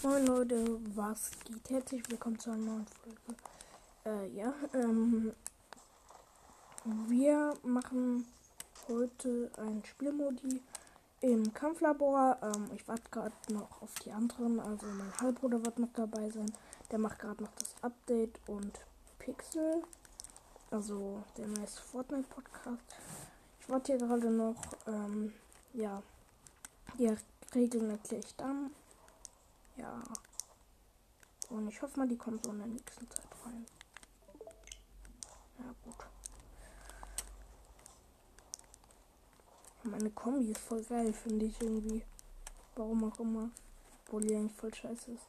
Moin Leute, was geht? Herzlich willkommen zu einer neuen Folge. Äh, ja, ähm, wir machen heute ein Spielmodi im Kampflabor. Ähm, ich warte gerade noch auf die anderen, also mein Halbbruder wird noch dabei sein. Der macht gerade noch das Update und Pixel, also der neue Fortnite Podcast. Ich warte hier gerade noch, ähm, ja, die Regeln erkläre ich dann. Ja. Und ich hoffe mal, die kommt so in der nächsten Zeit rein. Ja, gut. Meine Kombi ist voll geil, finde ich irgendwie. Warum auch immer. Obwohl die eigentlich voll scheiße ist.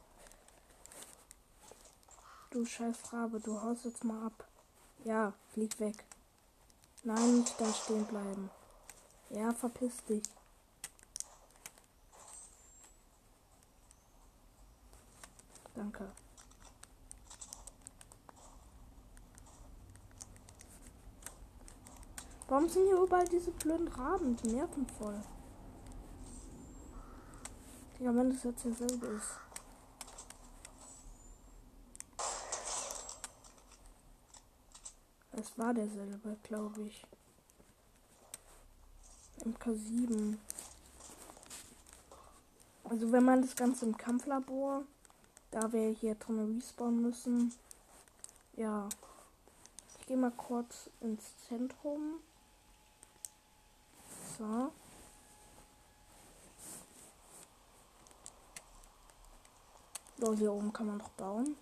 Du scheiß Rabe, du haust jetzt mal ab. Ja, flieg weg. Nein, nicht da stehen bleiben. Ja, verpiss dich. Danke. Warum sind hier überall diese blöden Raben? Die nerven voll. Ja, wenn das jetzt derselbe ist. Es war derselbe, glaube ich. MK7. Also wenn man das Ganze im Kampflabor da wir hier drin respawnen müssen. Ja. Ich gehe mal kurz ins Zentrum. So. So, hier oben kann man noch bauen.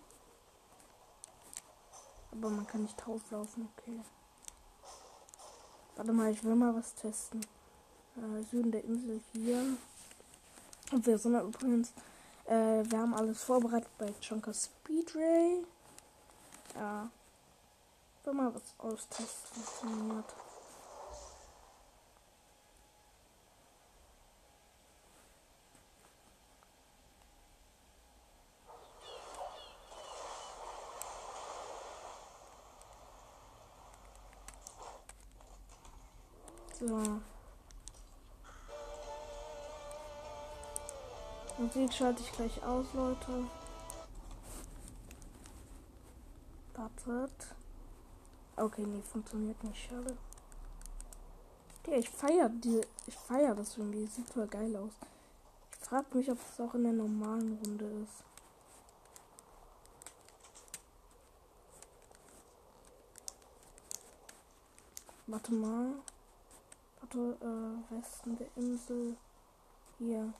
Aber man kann nicht drauflaufen, okay. Warte mal, ich will mal was testen. Äh, Süden der Insel hier. Und wir sind übrigens äh, wir haben alles vorbereitet bei Chunker Speedray. Ja. Will mal was austesten funktioniert. Musik schalte ich gleich aus, Leute. Wartet. Okay, nee, funktioniert nicht, schade. Ja, ich feiere die. Ich feiere das irgendwie. Sieht voll geil aus. Ich frage mich, ob es auch in der normalen Runde ist. Warte mal. Warte, äh, Westen der Insel. Hier.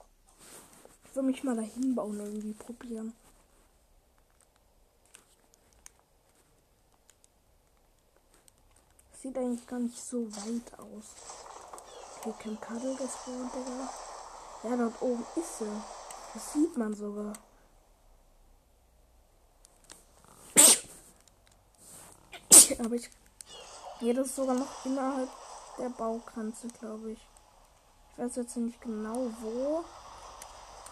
Ich will mich mal dahin bauen, irgendwie probieren. Sieht eigentlich gar nicht so weit aus. Okay, kein Kabel gespawnt, Digga. Ja, dort oben ist sie. Das sieht man sogar. Aber ich das sogar noch innerhalb der Baugrenze, glaube ich. Ich weiß jetzt nicht genau wo.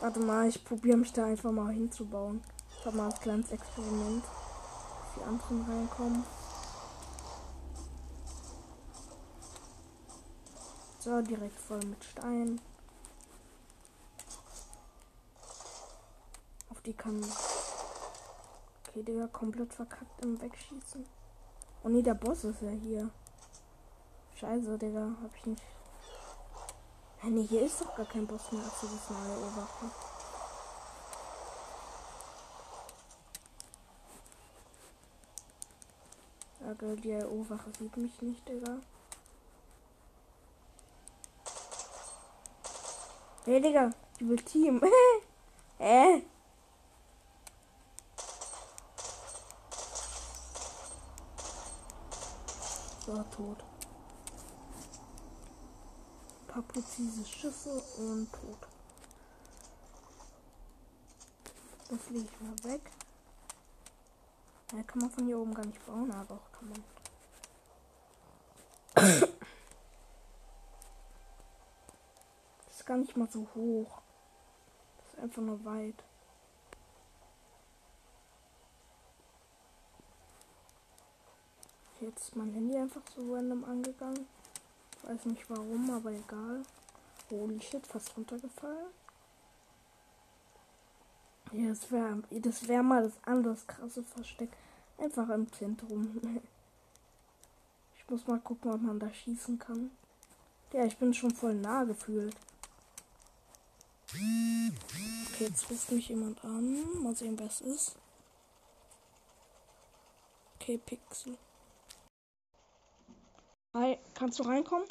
Warte mal, ich probiere mich da einfach mal hinzubauen. Ich habe mal ein kleines Experiment. Die anderen reinkommen. So, direkt voll mit Stein. Auf die kann. Okay, Digga, komplett verkackt im Wegschießen. Oh nee, der Boss ist ja hier. Scheiße, Digga, hab ich nicht Hey, nee, hier ist doch gar kein Boss mehr. Achso, das neue Oberwache. Sage, die O-Wache sieht mich nicht, Digga. Hey, Digga, die will Team. Hä? so, tot paar präzise Schüsse und tot. Dann fliege ich mal weg. Ja, kann man von hier oben gar nicht bauen, aber auch kann man. Das ist gar nicht mal so hoch. Das ist einfach nur weit. Jetzt ist mein Handy einfach so random angegangen. Weiß nicht warum, aber egal. Holy shit, fast runtergefallen. Ja, das wäre das wär mal das anders krasse Versteck. Einfach im Zentrum. Ich muss mal gucken, ob man da schießen kann. Ja, ich bin schon voll nah gefühlt. Okay, jetzt ruft mich jemand an. Mal sehen, wer es ist. Okay, Pixel. Hi, kannst du reinkommen?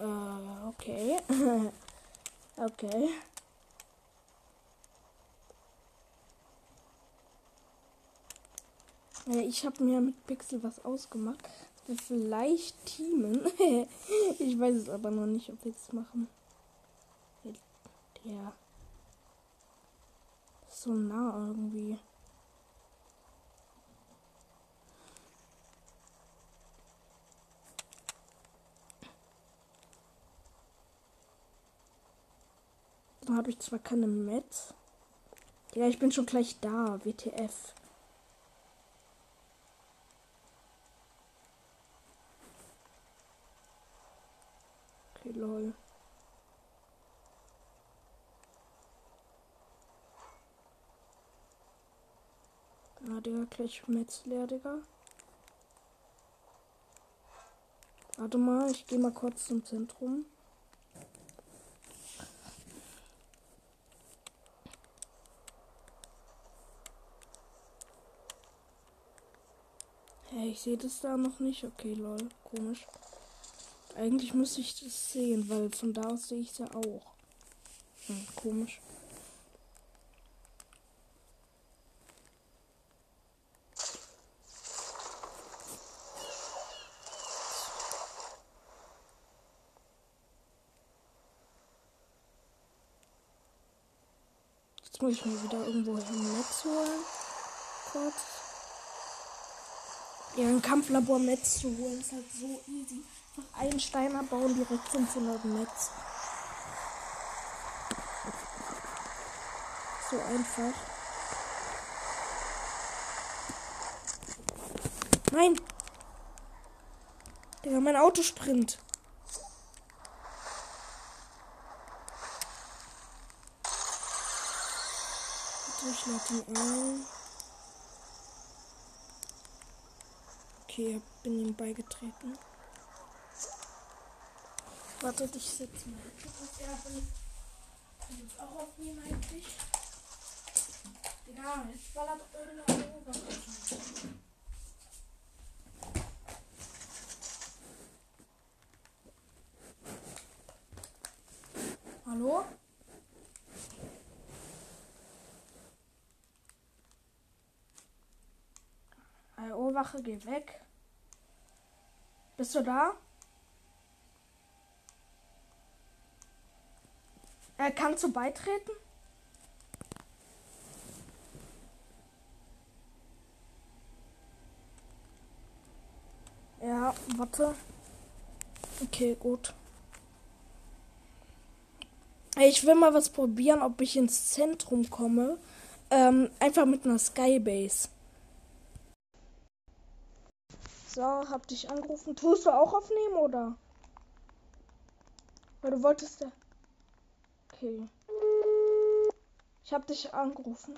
Äh, okay. okay. Ich habe mir mit Pixel was ausgemacht. Wir vielleicht teamen. ich weiß es aber noch nicht, ob wir es machen. Ja. So nah irgendwie. Dann habe ich zwar keine Mets. Ja, ich bin schon gleich da. WTF. Okay, lol. Na, Digga, gleich Metz leer, Digga. Warte mal, ich gehe mal kurz zum Zentrum. Ich sehe das da noch nicht. Okay, lol, komisch. Eigentlich müsste ich das sehen, weil von da aus sehe ich es ja auch. Hm, komisch. Jetzt muss ich mir wieder irgendwo ein Netz holen. Kurz. Ja, ein Kampflabor Metz zu holen ist halt so easy. Einfach einen Stein abbauen, direkt 500 Metz. So einfach. Nein! Digga, mein Auto sprint. Ich lade ihn ein. Okay, bin ihm beigetreten. Warte, ich setze mal. Ich auch aufnehmen eigentlich. Ja, jetzt ballert irgendeine Oberfläche. Hallo? Wache, geh weg. Bist du da? Äh, kannst du beitreten? Ja, warte. Okay, gut. Ich will mal was probieren, ob ich ins Zentrum komme. Ähm, einfach mit einer Skybase. So, hab dich angerufen. Tust du auch aufnehmen oder? Weil du wolltest ja. Okay. Ich hab dich angerufen.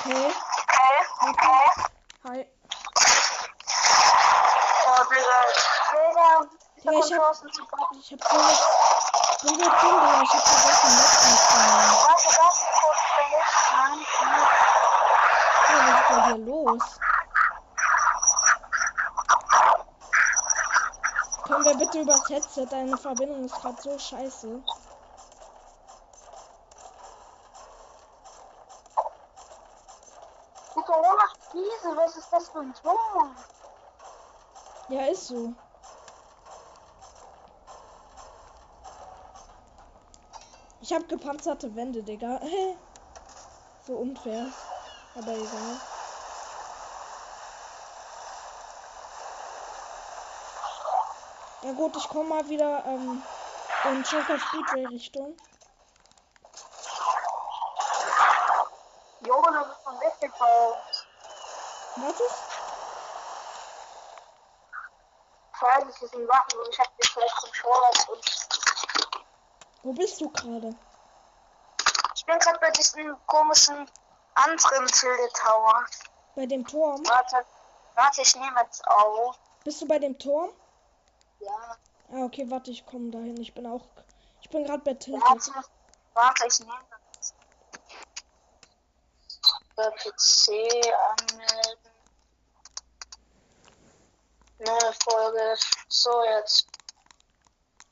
Okay. Okay. Hi. Oh, Digga. Digga. Digga, ich hab. Ich hab so. Ich so dumm, Digga. Ich hab vergessen, letztens. Warte, das was ist bei dir los? Kommen wir bitte übers Headset? Deine Verbindung ist gerade so scheiße. Corona Krise, was ist das für ein Ton? Ja, ist so. Ich hab gepanzerte Wände, Digga. So unfair. Aber egal. Ja gut, ich komme mal wieder ähm, in Joker Speedway Richtung. Junge, das ist von weggebaut. Was ist? gefährliche Sachen und ich habe die vielleicht Controller und Wo bist du gerade? ich bin gerade bei diesem komischen anderen Tilde Tower. Bei dem Turm? Warte, warte, ich nehme jetzt auf. Bist du bei dem Turm? Ja, Ah, okay, warte, ich komme dahin. Ich bin auch. Ich bin gerade bei Tilted. warte, warte, ich nehme jetzt. Der PC anmelden. Neue Folge. So, jetzt.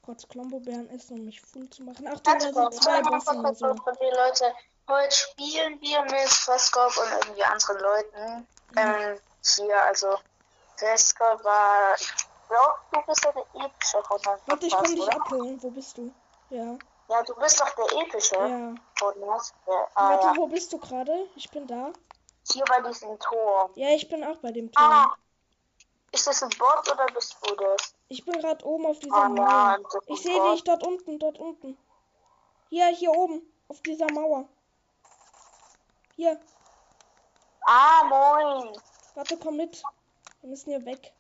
Kurz Klombo-Bären essen, um mich full zu machen. Achtung, da sind zwei Bosse oder so. Leute, heute spielen wir mit Freskop und irgendwie anderen Leuten. Ähm, hier, also, Freskop war, ich glaube, du bist ja der epische Warte, ich komm Podcast, dich oder? abholen. Wo bist du? Ja. Ja, du bist doch der epische Ja. uns. Ja, ah, Warte, ja. wo bist du gerade? Ich bin da. Hier bei diesem Turm. Ja, ich bin auch bei dem Turm. Ah, ist das ein Bot oder bist du das? Ich bin gerade oben auf dieser ja, Mauer. das ist ein Ich sehe dich dort unten, dort unten. Hier, hier oben. Auf dieser Mauer. Hier. Ah, moin. Warte, komm mit. Wir müssen hier weg.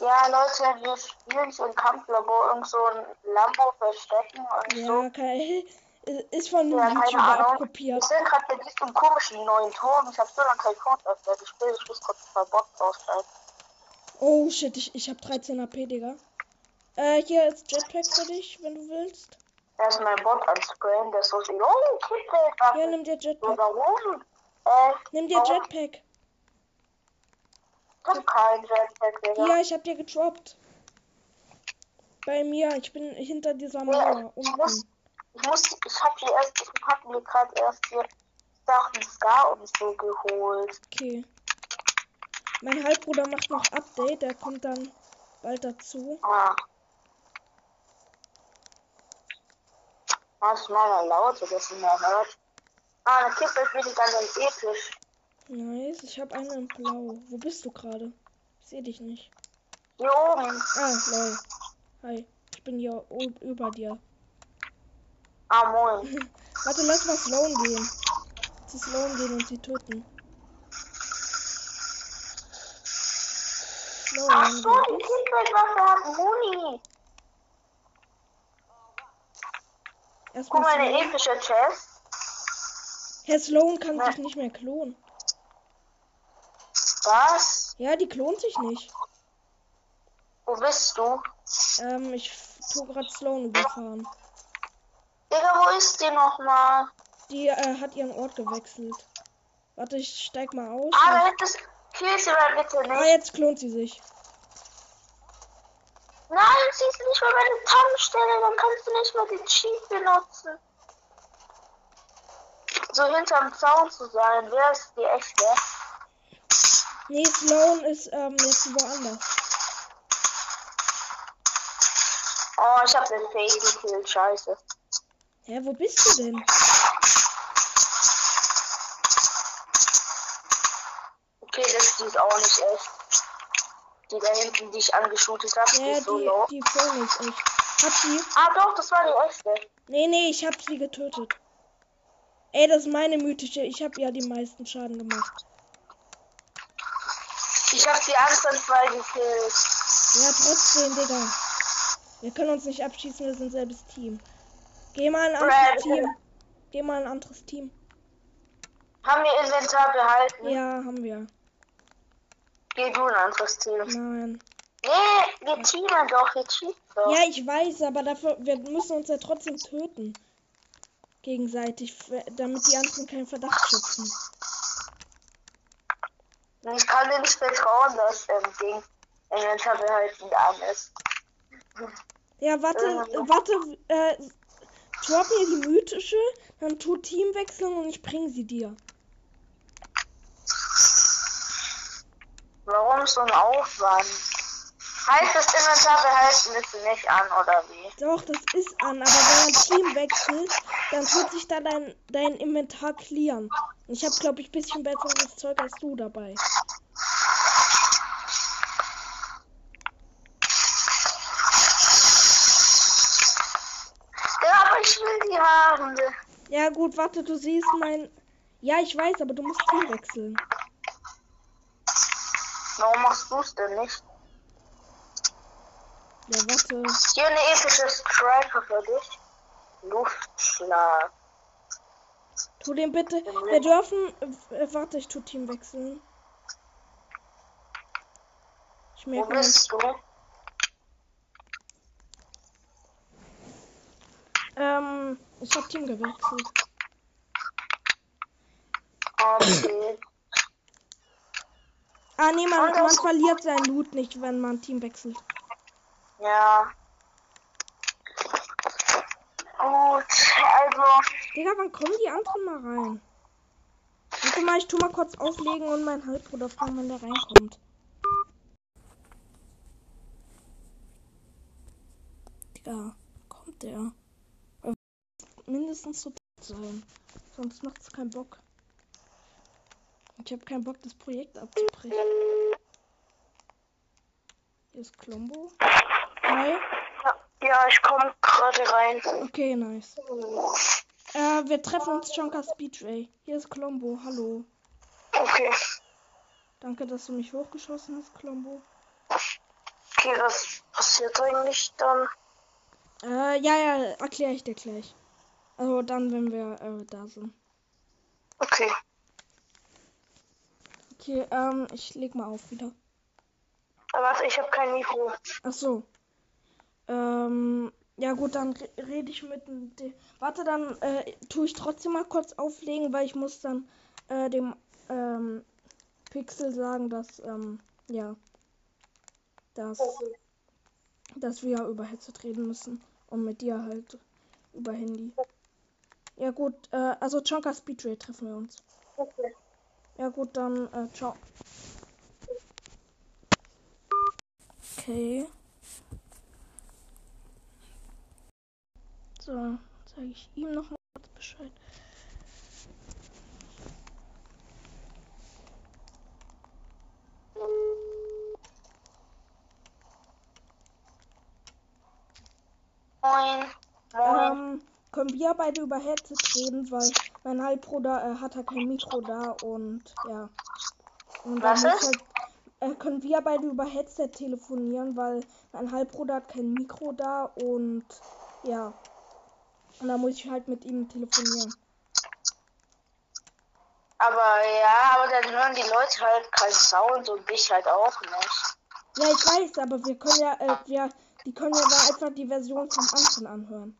Ja, Leute, wir spielen so ein Kampflabor, irgend so ein Lambo verstecken und so. Ja, kein, ist von einem Ja, keine YouTuber Ahnung. abkopiert. Ich bin gerade bei diesem komischen neuen Turm. Ich habe so lange kein Code öfter gespielt. Ich muss kurz zwei Bots aussteigen. Oh shit, ich, ich hab 13 AP, Digga. Äh, hier ist Jetpack für dich, wenn du willst. Mein Bot ansprayen, der ist so viel. Oh, Kippelwaffe. Ja, nimm dir Jetpack. warum? Äh, Nimm dir warum? Jetpack. Ich hab kein Jetpack, Digga. Ja, ich hab dir gedroppt. Bei mir, ich bin hinter dieser Ja, Mauer ich muss, ich muss, ich hab hier erst, ich hab mir gerade erst hier Sachen Scar und so geholt. Okay. Mein Halbbruder macht noch Update, der kommt dann bald dazu. Ah. Was meiner Laute, dass ihr mehr hört. Ah, eine Kiste ist wirklich ganz episch. Nice, ich habe eine in blau. Wo bist du gerade? Ich sehe dich nicht. Hier oben. Ah, lol. Hi, ich bin hier über dir. Ah, moin. Warte, lass mal Sloan gehen. Zu Sloan gehen und sie töten. Ach so, die Kindweltwaffe hat Muni. Guck Erstmal mal, eine epische Chest. Herr Sloan kann Ja. sich nicht mehr klonen. Was? Ja, die klont sich nicht. Wo bist du? Ähm, ich tu grad Sloan überfahren. Digga, wo ist die nochmal? Die äh, hat ihren Ort gewechselt. Warte, ich steig mal aus. Ah, da ist das. Kill sie mal bitte Ah, nicht. jetzt klont sie sich. Nein, sie ist nicht mal bei der Tankstelle, dann kannst du nicht mal den Cheat benutzen. So hinterm Zaun zu sein, wer ist die echte? Nee, Sloan ist ähm, jetzt woanders. Oh, ich hab den Fake gekillt, scheiße. Hä, wo bist du denn? Okay, das ist auch nicht echt. Die da hinten, die ich angeschootet hab, die Ja, so die, low. die Phone ist echt. Hab sie. Ah doch, das war die echte. Nee, nee, ich hab sie getötet. Ey, das ist meine mythische. Ich hab ja die meisten Schaden gemacht. Ich hab die anderen zwei gekillt. Ja, trotzdem, Digga. Wir können uns nicht abschießen, wir sind selbes Team. Geh mal in ein Brad, anderes Team. Geh mal in ein anderes Team. Haben wir Inventar behalten? Ja, haben wir. Geh du in ein anderes Team. Nein. Nee, wir teamen doch, wir cheaten doch. Ja, ich weiß, aber dafür, wir müssen uns ja trotzdem töten. Gegenseitig, damit die anderen keinen Verdacht schöpfen. Ich kann dir nicht vertrauen, dass ähm, Ding Inventar behalten an ist. Ja, warte, Ähm. warte, äh, drop mir die mythische, dann tu Teamwechseln und ich bring sie dir. Warum so ein Aufwand? Heißt das Inventar behalten ist nicht an, oder wie? Doch, das ist an, aber wenn man Team wechselt, dann tut sich da dein, dein Inventar clearen. Ich habe, glaube ich, bisschen besseres Zeug als du dabei. Ja, aber ich will die haben. Ja, gut, warte, du siehst mein. Ja, ich weiß, aber du musst Team wechseln. Warum machst du es denn nicht? Ja, warte. Hier eine epische Striker für dich. Luftschlag. Tu den bitte. Wir dürfen. Äh, warte, ich tu Team wechseln. Ich Wo merke mir. bist du? Ähm, ich hab Team gewechselt. Okay. Ah, nee, man, man verliert sein Loot nicht, wenn man Team wechselt. Ja. Gut, also. Digga, wann kommen die anderen mal rein? Warte mal, ich tu mal kurz auflegen und meinen Halbbruder fragen, wann der reinkommt. Digga, kommt der? Er wird Mindestens so sein. Sonst macht's keinen Bock. Ich habe keinen Bock, das Projekt abzubrechen. Hier ist Klombo. Hi. Ja, ich komme gerade rein. Okay, nice. Äh, wir treffen uns Chonka Speedway. Hier ist Klombo. Hallo. Okay. Danke, dass du mich hochgeschossen hast, Klombo. Okay, was passiert eigentlich dann? Äh, ja, ja, erkläre ich dir gleich. Also dann, wenn wir äh, da sind. Okay. Okay, ähm, ich leg mal auf wieder. Warte, ich habe kein Mikro. Ach so. Ähm, ja gut, dann re rede ich mit dem. de- Warte, dann äh, tue ich trotzdem mal kurz auflegen, weil ich muss dann äh, dem ähm, Pixel sagen, dass ähm, ja, dass, dass wir über Headset reden müssen und mit dir halt über Handy. Ja gut, äh, also Chonka Speedray treffen wir uns. Okay. Ja gut, dann äh, ciao. Okay. So, sage ich ihm noch mal kurz Bescheid. Moin. Moin. Ähm, können wir beide über Headset reden, weil mein Halbbruder äh, hat halt kein Mikro da und ja. Und dann Was ist? halt, äh, können wir beide über Headset telefonieren, weil mein Halbbruder hat kein Mikro da und ja. Und dann muss ich halt mit ihm telefonieren. Aber ja, aber dann hören die Leute halt keinen Sound und dich halt auch nicht. Ja, ich weiß, aber wir können ja, äh, wir, die können ja da einfach die Version vom anderen anhören.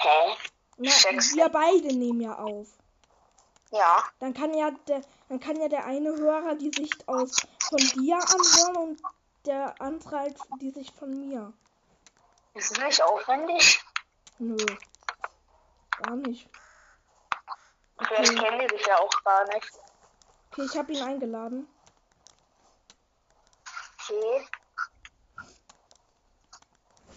Hä? Na, wir beide nehmen ja auf. Ja. Dann kann ja der, dann kann ja der eine Hörer die Sicht aus von dir anhören und der andere halt die Sicht von mir. Ist es nicht aufwendig? Nö. Gar nicht. Vielleicht Okay, kennen die dich ja auch gar nicht. okay ich habe ihn eingeladen. Okay.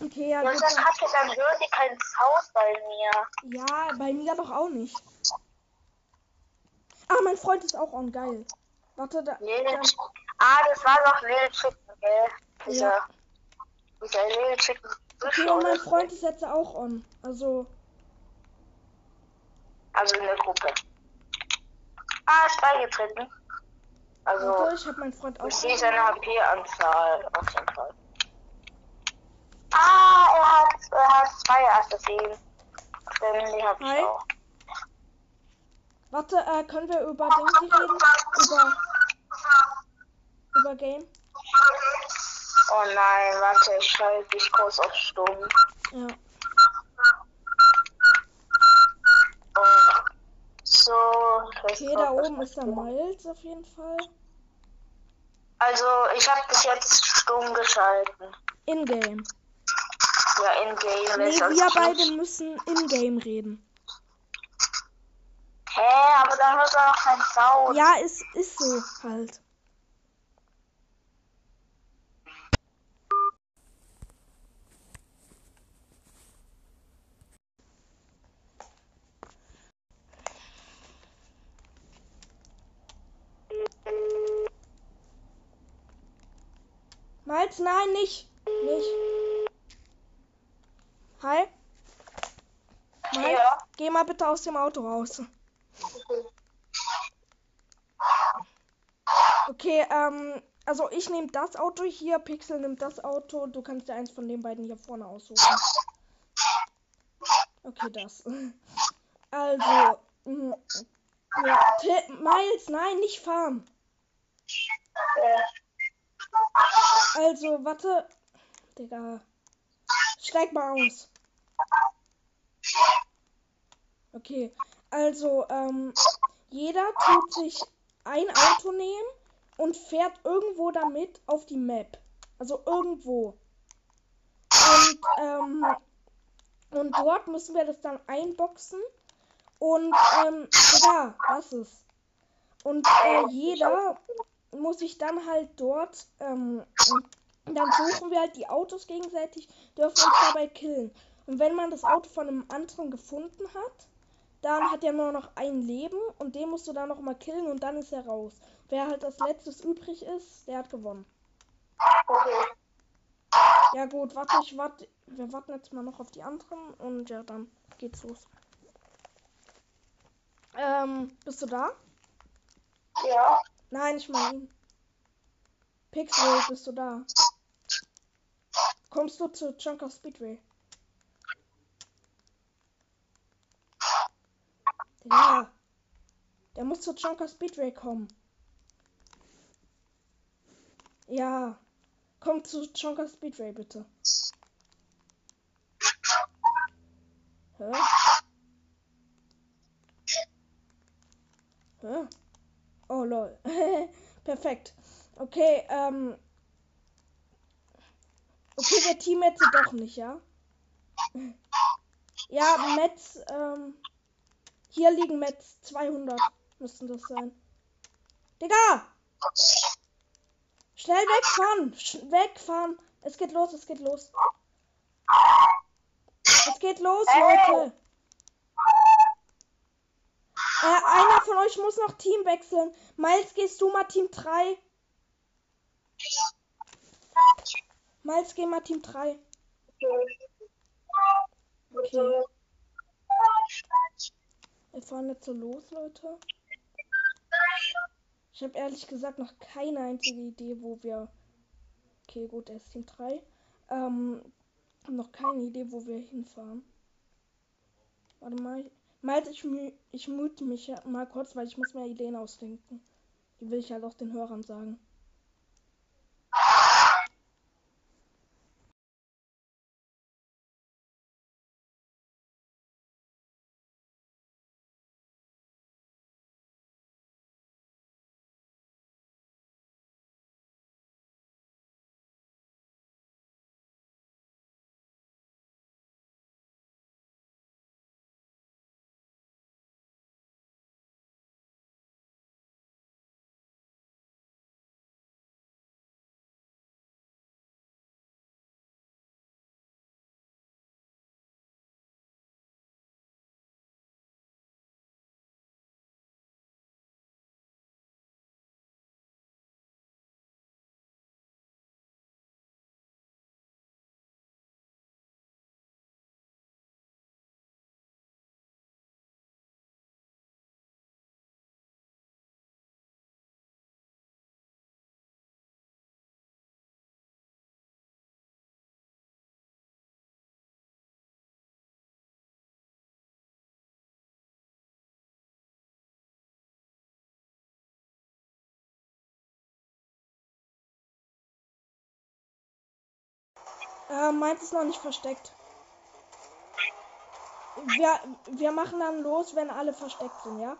Okay, ja, das Dann, Kacke, dann hören die keinen Sound bei mir. ja, bei mir doch auch nicht. Ah, mein Freund ist auch on, geil. Warte, da. Lil Dann, ah, das war doch Lil Chicken, gell? Dieser, Ja. dieser Lil Chicken. okay, und mein Freund ist jetzt auch on. Also, Also in der Gruppe. Ah, ist beigetreten. Also, warte, ich habe meinen Freund auch ich sehe seine HP-Anzahl auf jeden Fall. Ah, er hat, er hat zwei Assassinen. Stimmt, die hab ich Hi. auch. Warte, äh, können wir über Dinge reden? Über, über Game? Oh nein, warte, ich schalte dich kurz auf Stumm. Ja. Oh. So, Okay, da oben ist der Miles auf jeden Fall. Also, ich habe dich jetzt stumm geschalten. In-game. Ja, in-game. Nee, wir beide müssen in-game reden. Hä, aber dann hört er noch kein Sound. Ja, ist, ist so halt. Miles, nein, nicht. Nicht. Hi. Miles, Ja. geh mal bitte aus dem Auto raus. Okay, ähm, Also ich nehme das Auto hier, Pixel nimmt das Auto. Du kannst dir eins von den beiden hier vorne aussuchen. Okay, das. Also. mm, Ja, Miles, nein, nicht fahren. Also, warte. Digga. Steig mal aus. Okay. Also, ähm, jeder tut sich ein Auto nehmen und fährt irgendwo damit auf die Map. Also irgendwo. Und, ähm, und dort müssen wir das dann einboxen. Und, ähm, ja, das ist. Und äh, jeder muss sich dann halt dort, ähm, dann suchen wir halt die Autos gegenseitig, dürfen uns dabei killen. Und wenn man das Auto von einem anderen gefunden hat, dann hat er nur noch ein Leben und den musst du dann noch mal killen und dann ist er raus. Wer halt als letztes übrig ist, der hat gewonnen. okay. Ja gut, warte, ich warte. Wir warten jetzt mal noch auf die anderen und ja, dann geht's los. Ähm, bist du da? Ja. Nein, ich meine. Pixel, bist du da? Kommst du zu Chunk of Speedway? Ja. Der muss zu of Speedway kommen. Ja. Komm zu of Speedway, bitte. Hä? Hä? Oh lol. Perfekt. Okay, ähm. Okay, wir teamen jetzt doch nicht, ja? Ja, Metz, ähm. Hier liegen Metz 200 müssten das sein. Digga! Schnell wegfahren! Sch wegfahren! Es geht los, es geht los. Es geht los, Leute! Äh, einer von euch muss noch Team wechseln. Miles, gehst du mal Team 3? Miles, geh mal Team 3. Okay. Wir fahren jetzt so los, Leute. Ich habe ehrlich gesagt noch keine einzige Idee, wo wir. Okay, gut, er ist Team 3. Ähm, noch keine Idee, wo wir hinfahren. Warte mal. Miles, ich, ich mute mich mal kurz, weil ich muss mir Ideen ausdenken. Die will ich halt auch den Hörern sagen. Äh, meins ist noch nicht versteckt. Wir, wir machen dann los, wenn alle versteckt sind, ja?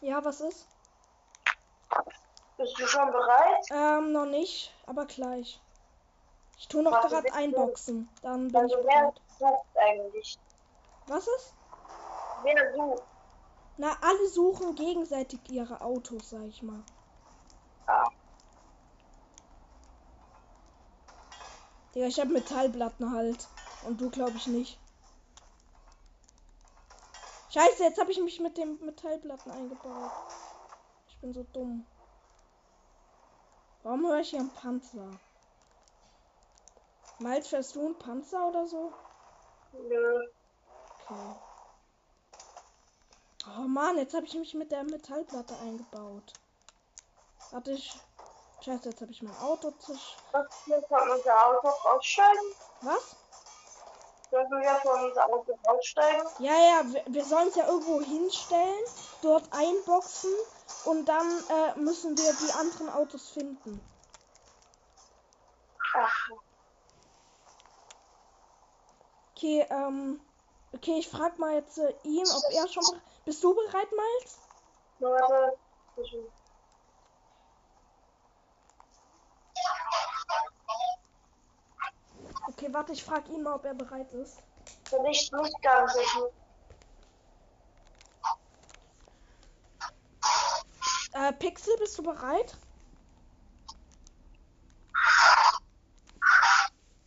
Ja, was ist? Bist du schon bereit? Ähm, noch nicht, aber gleich. Ich tue noch gerade einboxen. Dann bin ich Also wer bereit. sucht eigentlich? Was ist? Wer sucht? Na, alle suchen gegenseitig ihre Autos, sag ich mal. Ah, Digga, ich habe Metallplatten halt. Und du glaube ich nicht. Scheiße, jetzt habe ich mich mit dem Metallplatten eingebaut. Ich bin so dumm. Warum höre ich hier einen Panzer? Miles, fährst du einen Panzer oder so? nö. Okay. Oh Mann, jetzt habe ich mich mit der Metallplatte eingebaut. Warte, ich. Scheiße, jetzt habe ich mein Auto zu. Was wir von? Dürfen wir von unser Auto aussteigen? Ja, ja, wir, wir sollen es ja irgendwo hinstellen, dort einboxen und dann äh, müssen wir die anderen Autos finden. Ach, Okay, ähm. Okay, ich frag mal jetzt äh, ihn, ob er schon. Bist du bereit, Miles? warte. Ich- Okay, warte, ich frag ihn mal, ob er bereit ist. Bin ich nicht ganz sicher. Äh, Pixel, bist du bereit?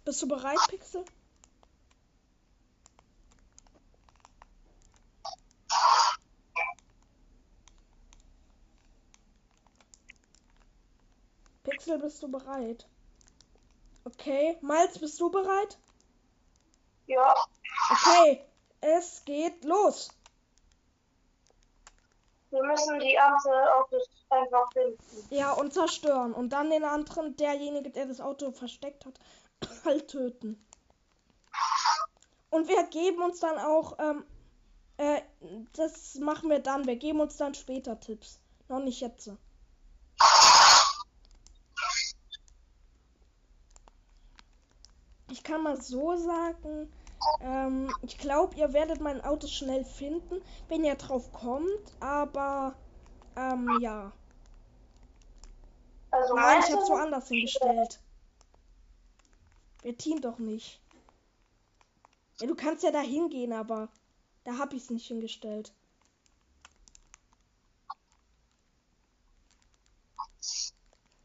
Bist du bereit, Pixel? Pixel, bist du bereit? Okay, Miles, bist du bereit? Ja, Okay, es geht los. wir müssen die anderen Autos einfach finden. Ja, und zerstören. Und dann den anderen, derjenige, der das Auto versteckt hat, halt töten. Und wir geben uns dann auch, ähm, äh, das machen wir dann. Wir geben uns dann später Tipps. Noch nicht jetzt. Ich kann mal so sagen, ähm, ich glaube, ihr werdet mein Auto schnell finden, wenn ihr drauf kommt. Aber, ähm, ja. Also Nein, ich hab's woanders hingestellt. Wir teamen doch nicht. Ja, du kannst ja da hingehen, aber da hab ich's nicht hingestellt.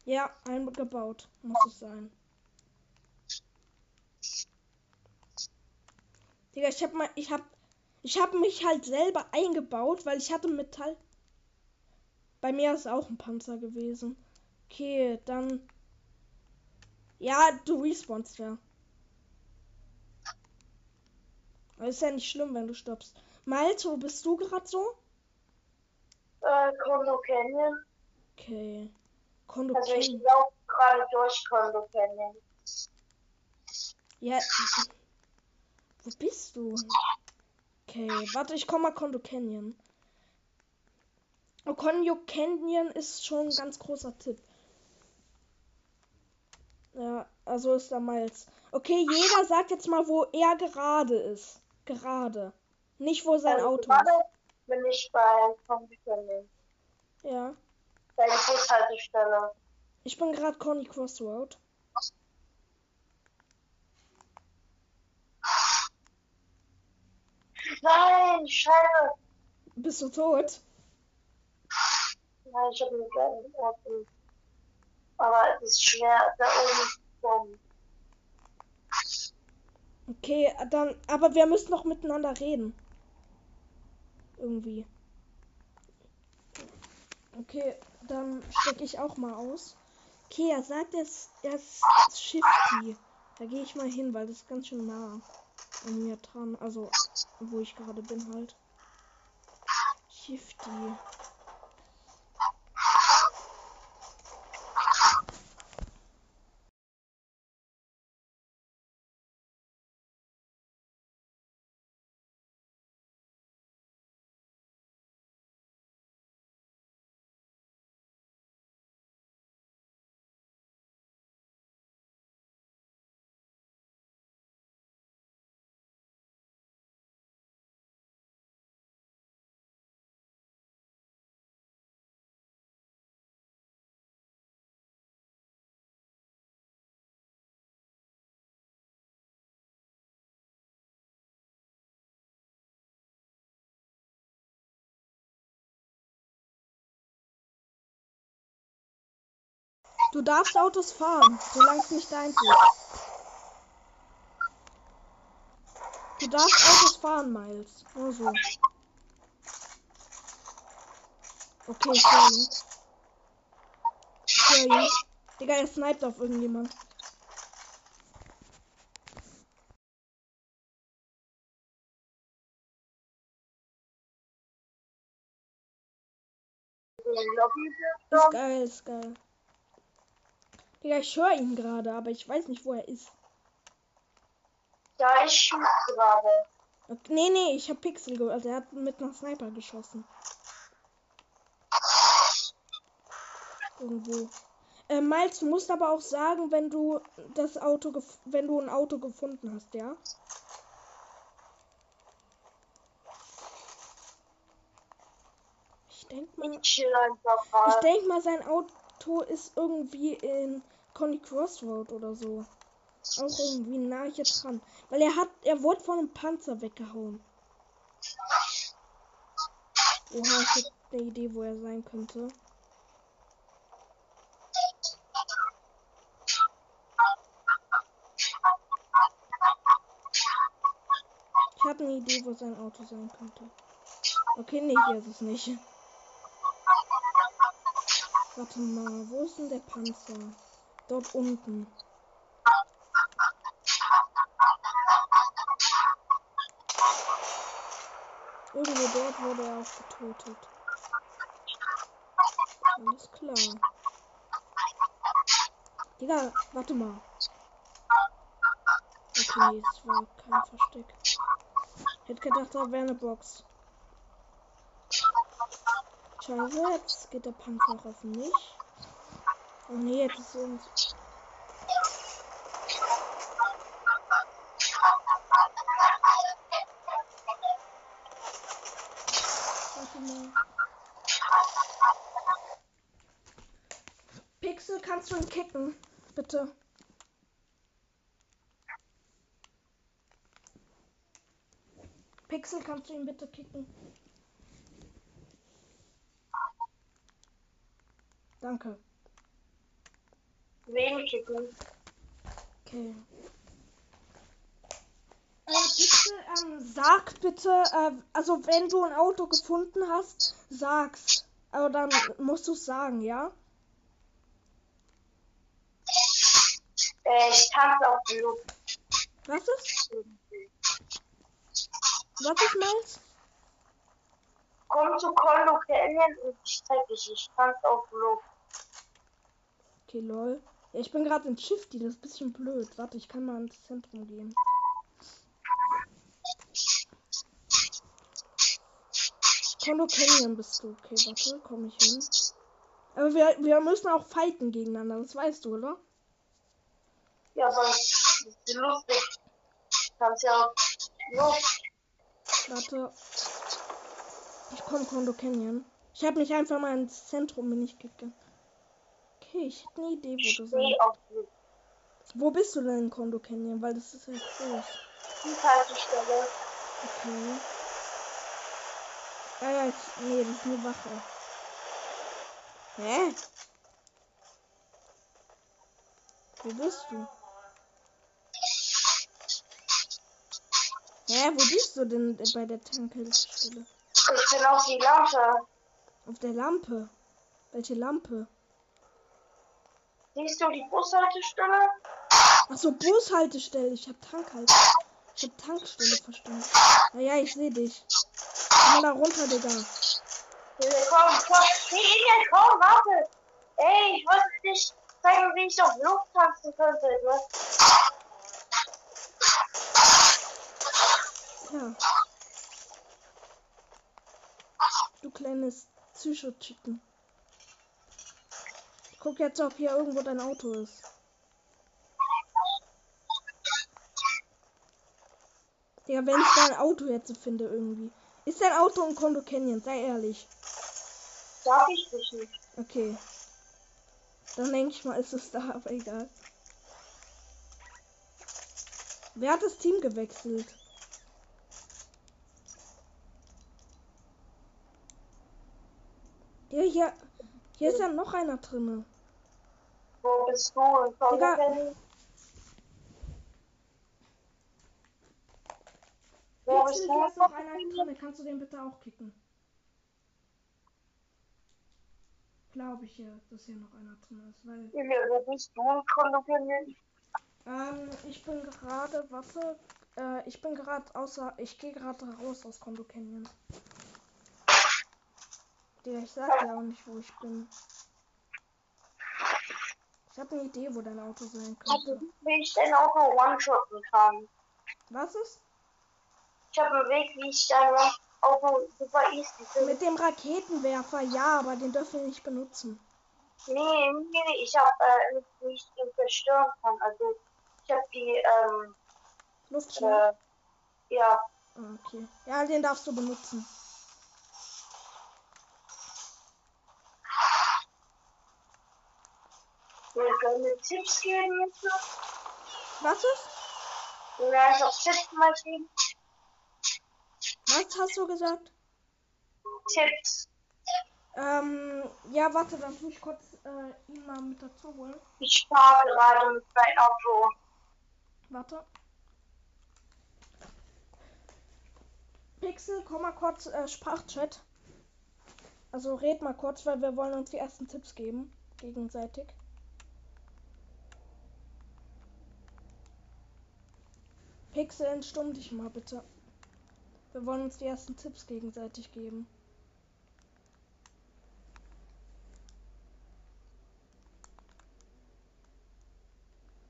Ja, eingebaut muss es sein. Digga, ich hab mal, ich hab, ich hab mich halt selber eingebaut, weil ich hatte Metall. Bei mir ist auch ein Panzer gewesen. Okay, dann. Ja, du respawnst ja. Aber ist ja nicht schlimm, wenn du stirbst. Miles, wo bist du gerade so? äh, Kondo Canyon? Okay. Kondo Also ich laufe gerade durch Kondo Canyon. Ja. Wo bist du? Okay, warte, ich komm mal Kondo Canyon. Oh, Kondo Canyon ist schon ein ganz großer Tipp. Ja, also ist da Miles. Okay, jeder sagt jetzt mal, wo er gerade ist. Gerade. Nicht, wo sein Also Auto ist. gerade bin ich bei Kondo Canyon. Ja. Bei der Bushaltestelle. Ich bin gerade Conny Crossroad. Nein, Scheiße. Bist du tot? Nein, ich habe einen kleinen Orden. Aber es ist schwer, da oben zu kommen. Okay, dann. Aber wir müssen noch miteinander reden. Irgendwie. Okay, dann stecke ich auch mal aus. Okay, er sagt, ist, er ist Shifty. Da gehe ich mal hin, weil das ist ganz schön nah an mir dran. Also, wo ich gerade bin halt. Shifty. Du darfst Autos fahren, solange es nicht deins ist. Du darfst Autos fahren, Miles. Nur so. Okay, ihn. Ich höre ihn. Digga, er sniped auf irgendjemand. Geil, ist geil. Digga, ich höre ihn gerade, aber ich weiß nicht, wo er ist. Ja, ich schieße gerade. Nee, nee, ich hab Pixel gehört. Also er hat mit einem Sniper geschossen. Irgendwo. Äh, Miles, du musst aber auch sagen, wenn du das Auto, gef- wenn du ein Auto gefunden hast, ja? Ich denk mal, Ich chill einfach ich mal. denk mal, sein Auto ist irgendwie in Conny Crossroad oder so. Auch irgendwie nah hier dran. Weil er hat, er wurde von einem Panzer weggehauen. Oha, ich hab eine Idee, wo er sein könnte. Ich habe eine Idee, wo sein Auto sein könnte. Okay, nee, hier ist es nicht. Warte mal, wo ist denn der Panzer? Dort unten. Irgendwo dort wurde er auch getötet. Alles klar. Digga, warte mal. Okay, es war kein Versteck. Ich hätte gedacht, da wäre eine Box. Scheiße, jetzt geht der Panzer auf mich. Oh nee, jetzt uns. Warte mal. Pixel, kannst du ihn kicken? Bitte. Pixel, kannst du ihn bitte kicken? Danke. Wen kicken? Okay. Äh, Pixel, ähm, sag bitte, äh, also wenn du ein Auto gefunden hast, sag's. Aber dann musst du sagen, ja? Äh, ich tanze auf Luft. Was ist? Was ist meins? Komm zu Condo Canyon und ich zeig dich. Ich tanze auf Luft. Okay, lol. Ja, ich bin gerade in Shifty, das ist ein bisschen blöd. Warte, ich kann mal ins Zentrum gehen. Kondo Canyon bist du. Okay, warte, komme ich hin. Aber wir, wir müssen auch fighten gegeneinander, das weißt du, oder? Ja, aber das ist lustig. Kannst ja Luft. Warte. Ich komme Kondo Canyon. Ich habe mich einfach mal ins Zentrum bin ich gegangen. Okay, ich hätte eine Idee, wo du sein. die Luft. Wo bist du denn in Kondo Canyon? Weil das ist ja groß. Fußhaltestelle. Okay. Ah, ich, nee, das ist eine Wache. Hä? Wo bist du? Hä, wo bist du denn bei der Tankhaltestelle? Ich bin auf die Lampe. Auf der Lampe. Welche Lampe? Siehst du die Bushaltestelle? Achso, Bushaltestelle. Ich hab Tankhalt. Ich hab Tankstelle verstanden. Naja, ich sehe dich. Komm da runter, Digga. Komm, komm. Nee, Ilian, komm, warte. Ey, ich wollte dich zeigen, wie ich auf Luft tanzen könnte. Ne? Ja. Du kleines Psycho-Chicken. Guck jetzt, ob hier irgendwo dein Auto ist. Ja, wenn ich dein Auto jetzt finde irgendwie. Ist dein Auto im Kondo Canyon? Sei ehrlich. Darf ich dich nicht. Okay. Dann denke ich mal, ist es da, aber egal. Wer hat das Team gewechselt? Ja, hier, hier ist ja noch einer drinne. Wo bist du? Digga. Wo bist du? hier ist noch einer drin. Kannst du den bitte auch kicken? Glaube ich ja, dass hier noch einer drin ist, weil wo bist du ähm, ich bin gerade, warte, äh, ich bin gerade außer, ich gehe gerade raus aus Kondo Canyon. Digga, ich sag ja auch nicht, wo ich bin. Ich habe eine Idee, wo dein Auto sein Also, könnte. wie ich dein Auto one-shotten kann. Was ist? Ich habe einen Weg, wie ich dein Auto super easy finde. Mit dem Raketenwerfer, ja, aber den dürfen wir nicht benutzen. Nee, nee, ich habe äh, ich ihn zerstören kann. Also, ich habe die, ähm, Luftschlag? äh, ja, Ah, okay. Ja, den darfst du benutzen. Will ich mir Tipps geben jetzt noch? Was ist? Er einfach Tipps mal geben? Was hast du gesagt? Tipps. Ähm, ja, warte, dann muss ich kurz äh, ihn mal mit dazu holen. Ich fahre gerade mit meinem Auto. Warte. Pixel, komm mal kurz äh, Sprachchat. Also red mal kurz, weil wir wollen uns die ersten Tipps geben. Gegenseitig. Pixel, entstumm dich mal bitte. Wir wollen uns die ersten Tipps gegenseitig geben.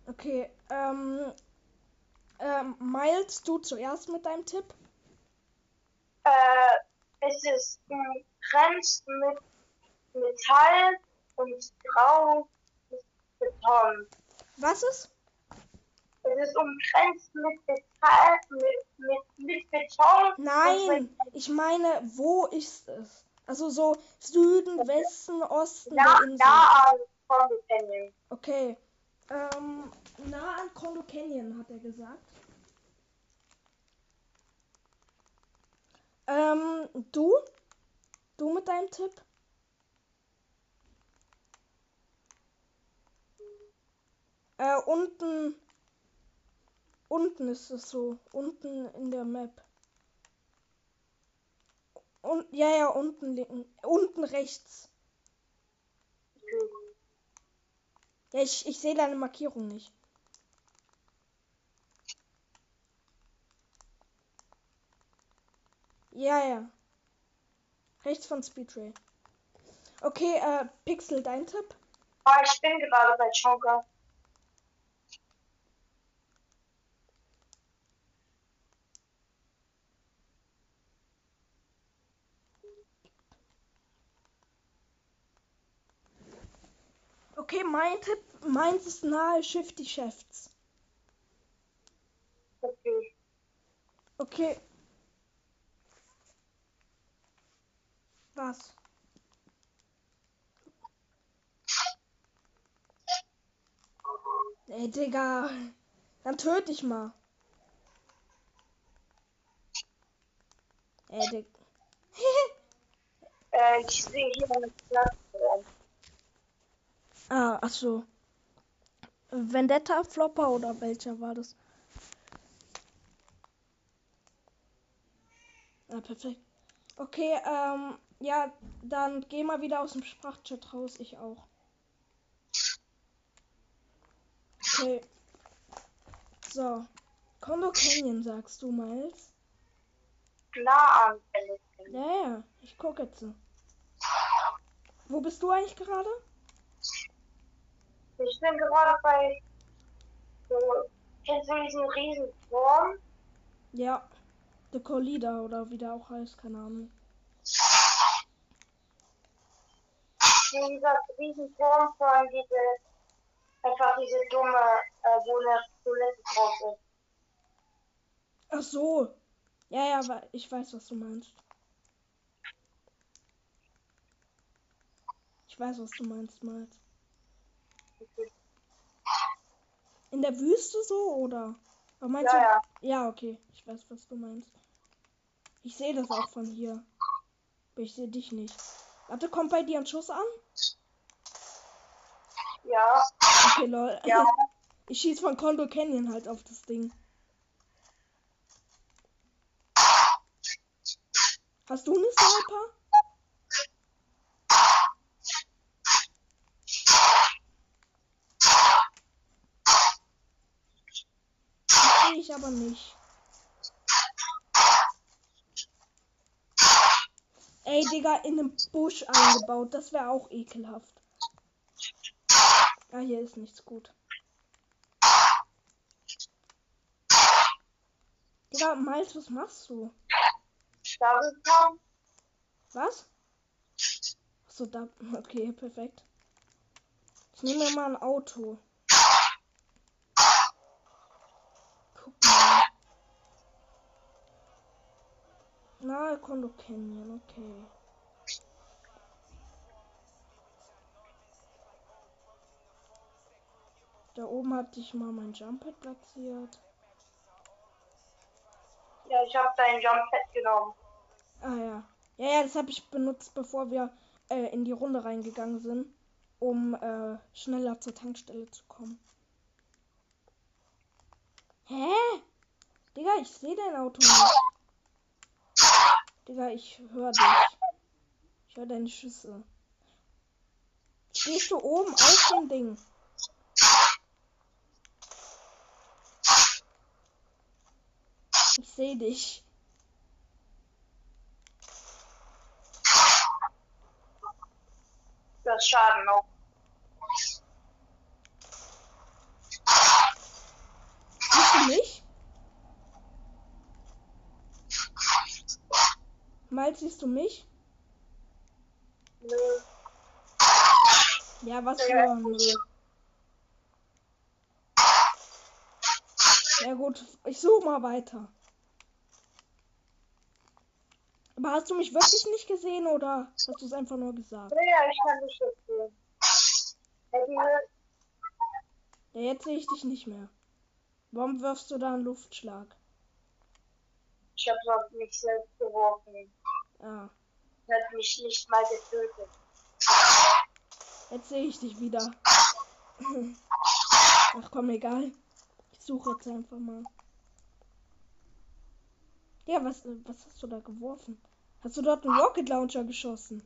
Okay, ähm, ähm, Miles, du zuerst mit deinem Tipp? Äh, es ist umgrenzt mit Metall und grau ist Beton. Was ist? Es ist umgrenzt mit Metall, mit, mit, mit Beton. Nein, ich meine, wo ist es? Also so Süden, Westen, Osten nah, der Insel. nah an Congo Canyon. Okay. Ähm, nah an Kondo Canyon, hat er gesagt. Ähm, du? Du mit deinem Tipp? Äh, unten. Unten ist es so. Unten in der Map. Und, ja, ja, unten linken. Unten rechts. Ja, ich, ich sehe deine Markierung nicht. Ja, ja. Rechts von Speedray. Okay, äh, Pixel, dein Tipp? Ah, ich bin gerade bei Chonka. Okay, mein Tipp, meins ist nahe Shifty Chefs. Okay. Okay. Was? Ey, Digga. Dann töte ich mal. Ey, Digga. Äh, ich sehe hier eine Plattform. Ah, ach so. Vendetta Flopper oder welcher war das? Ah, perfekt. Okay, ähm, ja, dann geh mal wieder aus dem Sprachchat raus, ich auch. Okay. So. Kondo Canyon, sagst du, Miles? Nah an Pelican. Ja, ja, ich gucke jetzt. Wo bist du eigentlich gerade? Ich bin gerade bei so, kennst du diesen riesen Turm? Ja. The Collida oder wie der auch heißt, keine Ahnung. Dieser riesen Turm von diese, einfach diese dumme, äh, wo eine Toilette drauf ist. Ach so. Ja, ja, ich weiß, was du meinst. Ich weiß, was du meinst, Miles. In der Wüste so, oder? Aber meinst Ja, du? ja. Ja, okay. Ich weiß, was du meinst. Ich sehe das auch von hier. Aber ich sehe dich nicht. Warte, kommt bei dir ein Schuss an? Ja. Okay, lol. Ja. Ich schieß von Condor Canyon halt auf das Ding. Hast du eine Sniper? Das sehe ich aber nicht. Ey, Digga, in einem Busch eingebaut. Das wäre auch ekelhaft. Ah, hier ist nichts gut. Digga, Miles, was machst du? Was? Achso, da. Okay, perfekt. Ich nehme mal ein Auto. Na, Kondo Canyon, okay. Da oben hatte ich mal mein Jumppad platziert. Ja, ich habe dein Jumppad genommen. Ah ja. Ja, ja, das habe ich benutzt, bevor wir äh, in die Runde reingegangen sind, um äh, schneller zur Tankstelle zu kommen. Hä? Digga, ich sehe dein Auto nicht. Digga, ich höre dich. Ich höre deine Schüsse. Stehst du oben auf dem Ding? Ich sehe dich. Das Schaden noch. Siehst du mich? Miles, siehst du mich? Nö. Ja, was für ein Müll. Ja gut, ich suche mal weiter. Aber hast du mich wirklich nicht gesehen oder hast du es einfach nur gesagt? Ja, ich kann dich jetzt sehen. Ja, Ja, jetzt sehe ich dich nicht mehr. Warum wirfst du da einen Luftschlag? Ich habe auf mich selbst geworfen. Ah, Hat mich nicht mal getötet. jetzt sehe ich dich wieder. Ach komm, egal. Ich suche jetzt einfach mal. Ja, was, was hast du da geworfen? Hast du dort einen Rocket Launcher geschossen?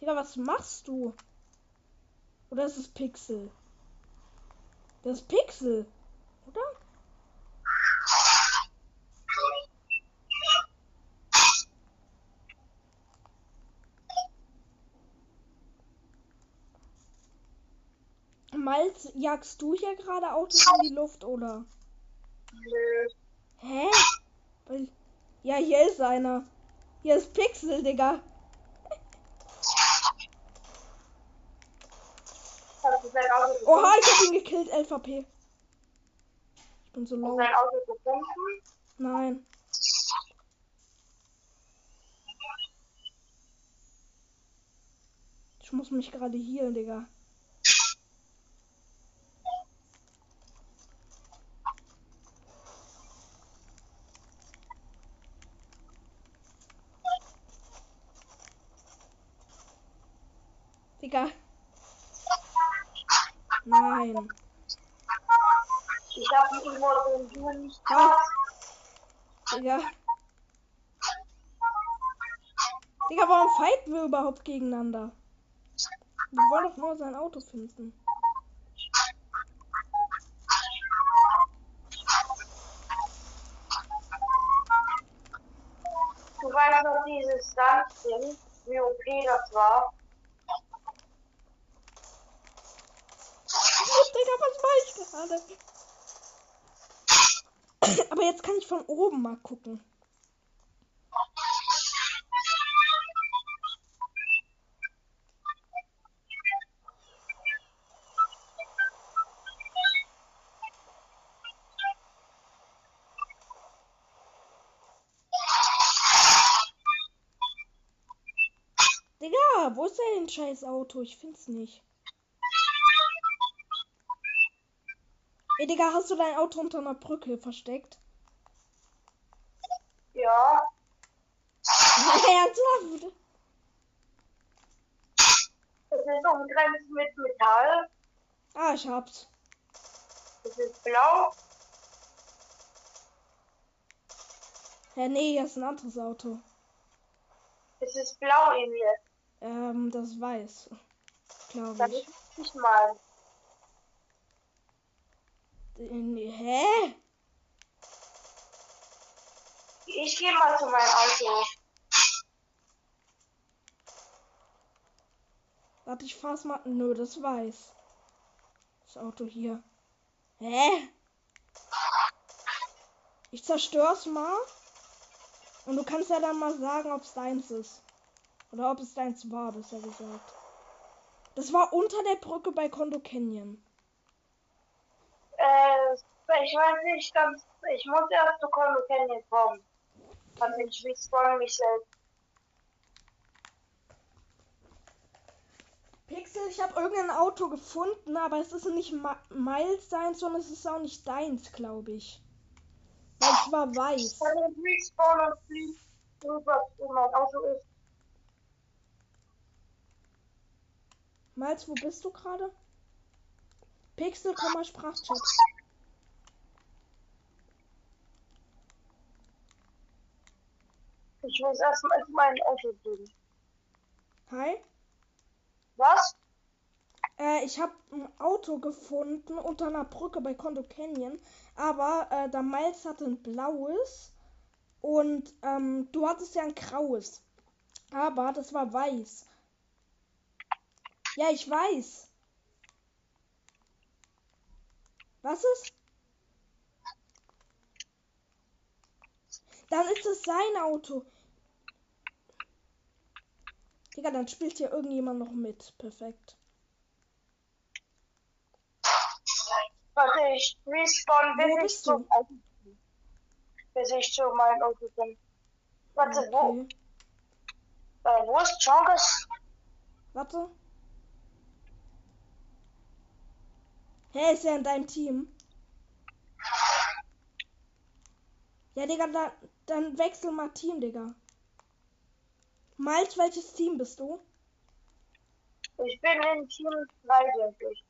Digga, was machst du? Oder ist es Pixel? Das ist Pixel, oder? Miles, jagst du hier gerade Autos in die Luft, oder? Nö. Hä? Ja, hier ist einer. Hier ist Pixel, Digga. Oha, ich hab ihn gekillt, LVP. Ich bin so low. Nein. Ich muss mich gerade Digga. Digga. Nein. Ich habe ihn irgendwo den du nicht hast. Digga. Digga, warum fighten wir überhaupt gegeneinander? Wir wollen doch nur sein Auto finden. Du weißt noch dieses Sandchen, wie OP das war. Oh, Digga, was gerade? Aber jetzt kann ich von oben mal gucken. Digga, wo ist denn scheiß Auto? Ich find's nicht. Ey, Digga, hast du dein Auto unter einer Brücke versteckt? Ja, Ernsthaft? ist umgrenzt mit Metall. Ah, ich hab's. Es ist blau. Hä, nee, hier ist ein anderes Auto. Es ist blau, Emil. Ähm, das ist weiß. Glaube ich. nicht mal. Hä? Ich gehe mal zu meinem Auto. Warte, ich fahr's mal. Nö, das weiß. Das Auto hier. Hä? Ich zerstör's mal. Und du kannst ja dann mal sagen, ob es deins ist. Oder ob es deins war, besser gesagt. Das war unter der Brücke bei Kondo Canyon. Äh, ich weiß nicht ganz. Ich muss erst zu Kondo Canyon kommen. Dann ich respawn mich selbst. Pixel, ich habe irgendein Auto gefunden, aber es ist nicht Ma Miles deins, sondern es ist auch nicht deins, glaube ich. Weil es war weiß. Ich respawn und fliege rüber, wo mein Auto ist. Miles, wo bist du gerade? Pixel, Sprachchat. Ich muss erstmal in mein Auto gehen. Hi. Was? Äh, ich habe ein Auto gefunden unter einer Brücke bei Kondo Canyon, aber äh, der Miles hatte ein blaues und ähm, du hattest ja ein graues. Aber das war weiß. Ja, ich weiß. Was ist? Dann ist es sein Auto. Digga, dann spielt hier irgendjemand noch mit. Perfekt. Warte, ich respawn, Wo bis ich zu, bis ich zu meinem Auto bin. Warte, wo, Okay. äh, wo ist Chongas? Warte. Hä, ist er in deinem Team? Ja, Digga, da, dann wechsel mal Team, Digga. Miles, welches Team bist du? Ich bin in Team 3, denke ich.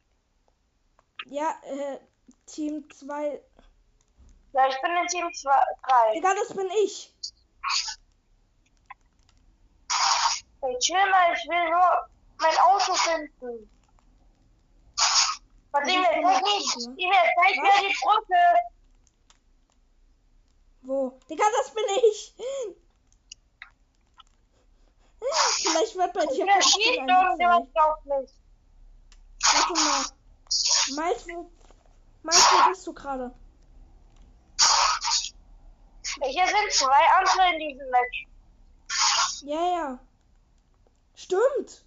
Ja, äh, Team 2. Ja, ich bin in Team 2, 3. Digga, das bin ich. Hey, chill mal, ich will nur mein Auto finden. Was hier? Emil, zeig Was? mir die Brücke. Wo? Digga, das bin ich. Vielleicht wird bei dir auf mich. Warte mal. Miles, wo, Miles, wo bist du gerade? Hier sind zwei andere in diesem Match. Ja, ja. Stimmt.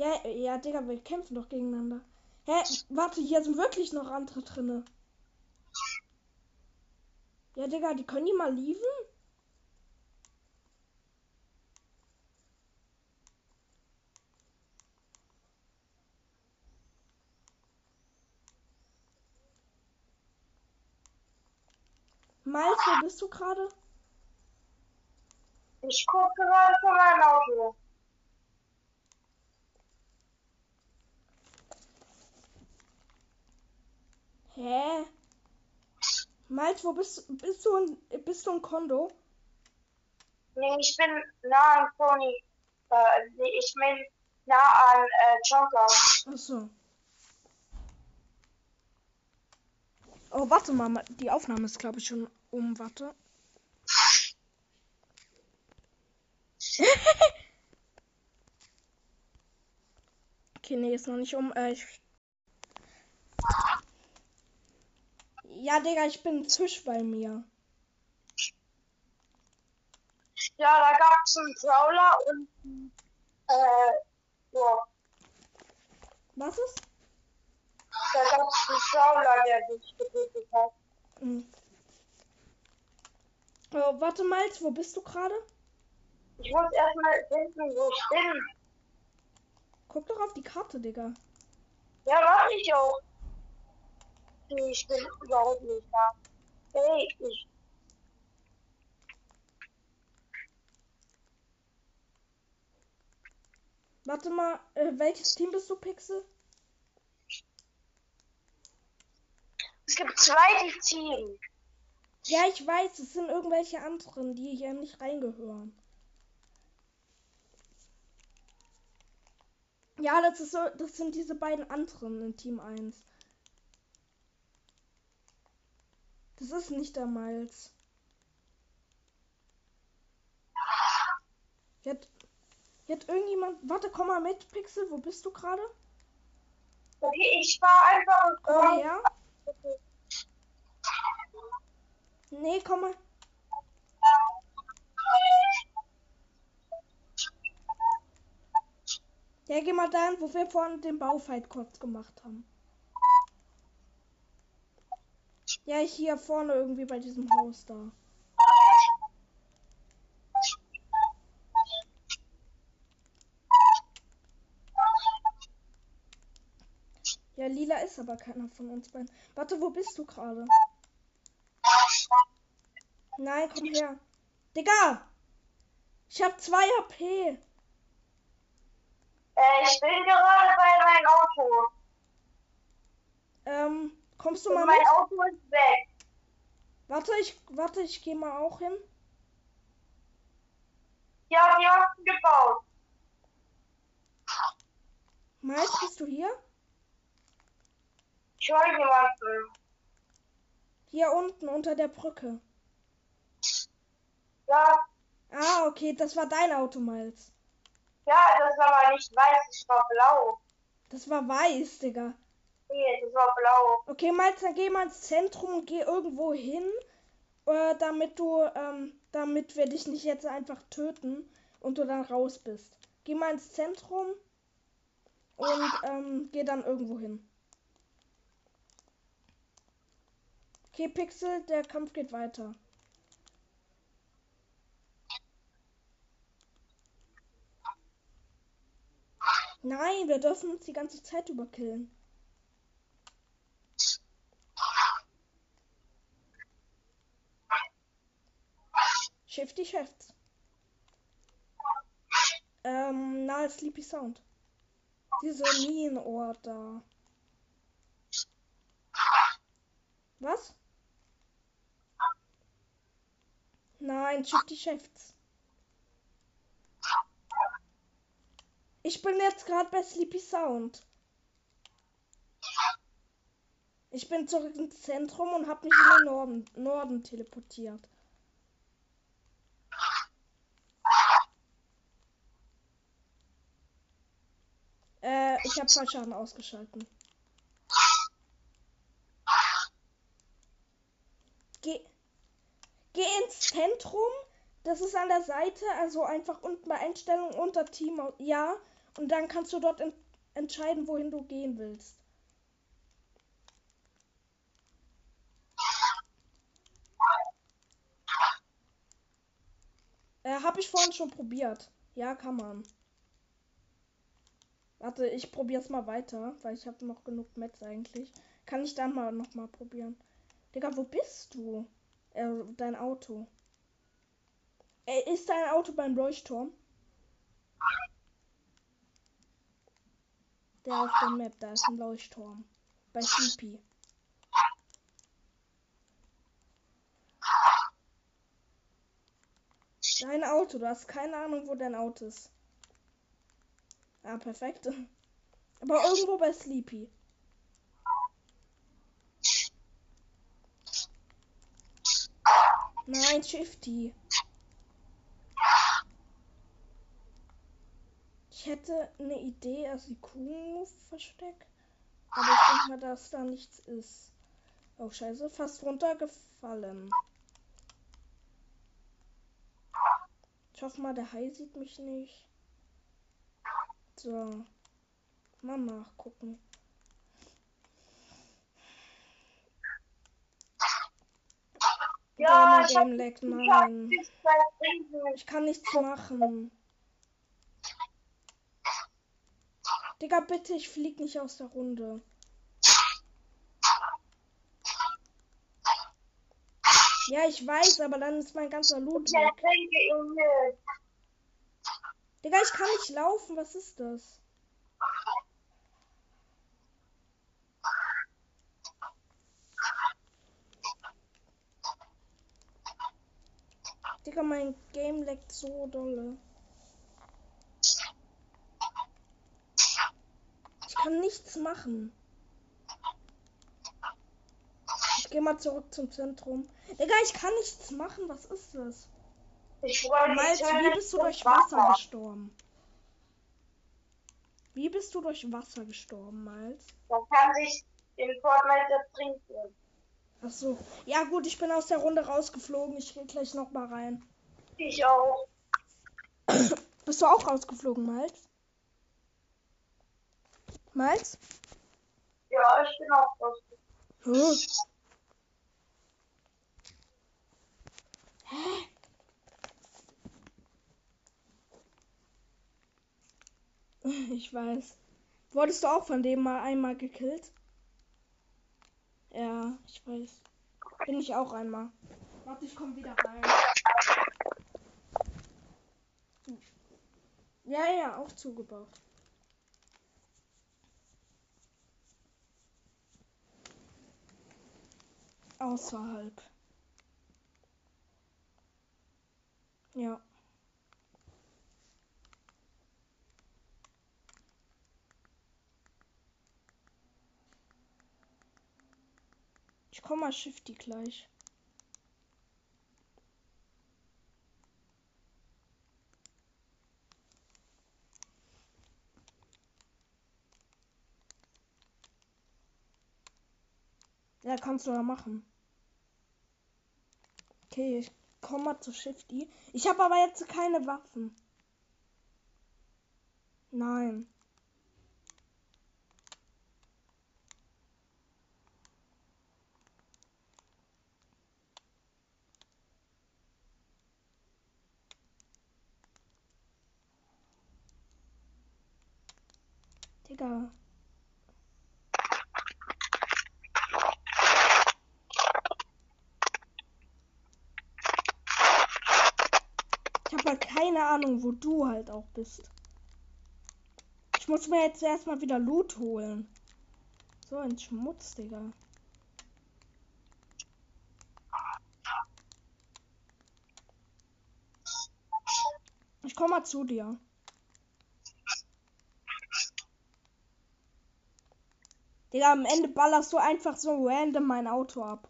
Ja, ja, Digga, wir kämpfen doch gegeneinander. Hä? Warte, hier sind wirklich noch andere drinne. Ja, Digga, die können die mal lieben? Wo bist du gerade? Ich gucke gerade von meinem Auto. Hä? Miles, wo bist, bist du in, bist du in Kondo? Nee, ich bin nah an Tony. Äh, nee, ich bin nah an äh, Jonka. Achso. Oh, warte mal, ma- die Aufnahme ist, glaube ich, schon um. Warte. okay, nee, ist noch nicht um. Äh, ich... Ja, Digga, ich bin ein Fisch bei mir. Ja, da gab es einen Prowler und äh, ja, Was ist? da gab es einen Prowler, der sich getötet hat. Hm. Oh, warte mal, wo bist du gerade? Ich muss erstmal finden, wo ich bin. Guck doch auf die Karte, Digga. Ja, mach ich auch. Ich bin überhaupt nicht da. Hey, ich. Warte mal, äh, welches Team bist du, Pixel? Es gibt zwei Teams. Ja, ich weiß, es sind irgendwelche anderen, die hier nicht reingehören. Ja, das ist so, das sind diese beiden anderen in Team 1. Das ist nicht der Miles. Jetzt, jetzt irgendjemand. Warte, komm mal mit, Pixel. Wo bist du gerade? Okay, ich war einfach. Oh, ja? Nee, komm mal. Ja, geh mal dahin, wo wir vorhin den Baufight kurz gemacht haben. Ja, hier vorne irgendwie bei diesem Haus da. Ja, lila ist aber keiner von uns beiden. Warte, wo bist du gerade? Nein, komm her. Digga! Ich hab 2 HP. Äh, ich bin gerade bei meinem Auto. Ähm, kommst du Und mal mein mit? Auto ist weg. Warte, ich warte, ich gehe mal auch hin. Ja, die haben gebaut. Miles, bist du hier? Ich höre jemanden. Hier unten unter der Brücke. Ja, Ah, okay, das war dein Auto, Miles. ja, das war aber nicht weiß, das war blau. Das war weiß, Digga. Nee, war blau. Okay, Miles, dann geh mal ins Zentrum und geh irgendwo hin, äh, damit du, ähm, damit wir dich nicht jetzt einfach töten und du dann raus bist. Geh mal ins Zentrum und ähm, geh dann irgendwo hin. Okay, Pixel, der Kampf geht weiter. Nein, wir dürfen uns die ganze Zeit überkillen. Shifty Shifts. Ähm, nahe Sleepy Sound. Diese Minenort da. Was? Nein, Shifty Shifts. Ich bin jetzt gerade bei Sleepy Sound. Ich bin zurück ins Zentrum und habe mich in den Norden, Norden teleportiert. Äh, ich habe Fallschaden ausgeschalten. Geh, geh ins Zentrum. Das ist an der Seite, also einfach unten bei Einstellungen unter Team. Ja, und dann kannst du dort en entscheiden, wohin du gehen willst. Äh, habe ich vorhin schon probiert. Ja, kann man. Warte, ich probier's mal weiter, weil ich habe noch genug Metz eigentlich. Kann ich dann mal noch mal probieren. Digga, wo bist du? Äh, dein Auto. Äh, ist dein Auto beim Leuchtturm? Der auf der Map, da ist ein Leuchtturm. Bei Sleepy. Dein Auto, du hast keine Ahnung, wo dein Auto ist. Ah, perfekt. Aber irgendwo bei Sleepy. Nein, Shifty. Ich hätte eine Idee, als Kuh versteckt. Aber ich denke mal, dass da nichts ist. Oh, scheiße, fast runtergefallen. Ich hoffe mal, der Hai sieht mich nicht. So. Mal nachgucken. Ja, ich Game lag, nein. Ich kann nichts machen. Digga, bitte, ich flieg nicht aus der Runde. Ja, ich weiß, aber dann ist mein ganzer Loot weg. Digga, ich kann nicht laufen. Was ist das? Digga, mein Game leckt so dolle. Ich kann nichts machen. Ich gehe mal zurück zum Zentrum. Digga, ich kann nichts machen. Was ist das? Ich wollte Miles, wie bist du durch Wasser gestorben? Wie bist du durch Wasser gestorben, Miles? Man kann sich in Fortnite ertrinken. Ach so. Ja gut, ich bin aus der Runde rausgeflogen. Ich gehe gleich noch mal rein. Ich auch. Bist du auch rausgeflogen, Miles? Miles? Ja, ich bin auch rausgeflogen. Hm. Hä? Ich weiß. Wurdest du auch von dem mal einmal gekillt? Ja, ich weiß. Bin ich auch einmal. Warte, ich komm wieder rein. Ja, ja, auch zugebaut. Außerhalb. Ja. Ich komme mal Shifty gleich. Ja, kannst du ja machen. Okay, ich komme mal zu Shifty. Ich habe aber jetzt keine Waffen. Nein. Digga. Ich habe halt keine Ahnung, wo du halt auch bist. Ich muss mir jetzt erstmal wieder Loot holen. So ein Schmutz, Digga. Ich komme mal zu dir. Digga, am Ende ballerst du einfach so random mein Auto ab.